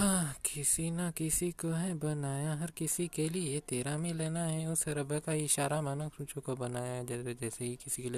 हाँ किसी ना किसी को है बनाया। हर किसी के लिए तेरा मिलना है। उस रब का इशारा मानो कुछ को बनाया जैसे जैसे ही किसी के लिए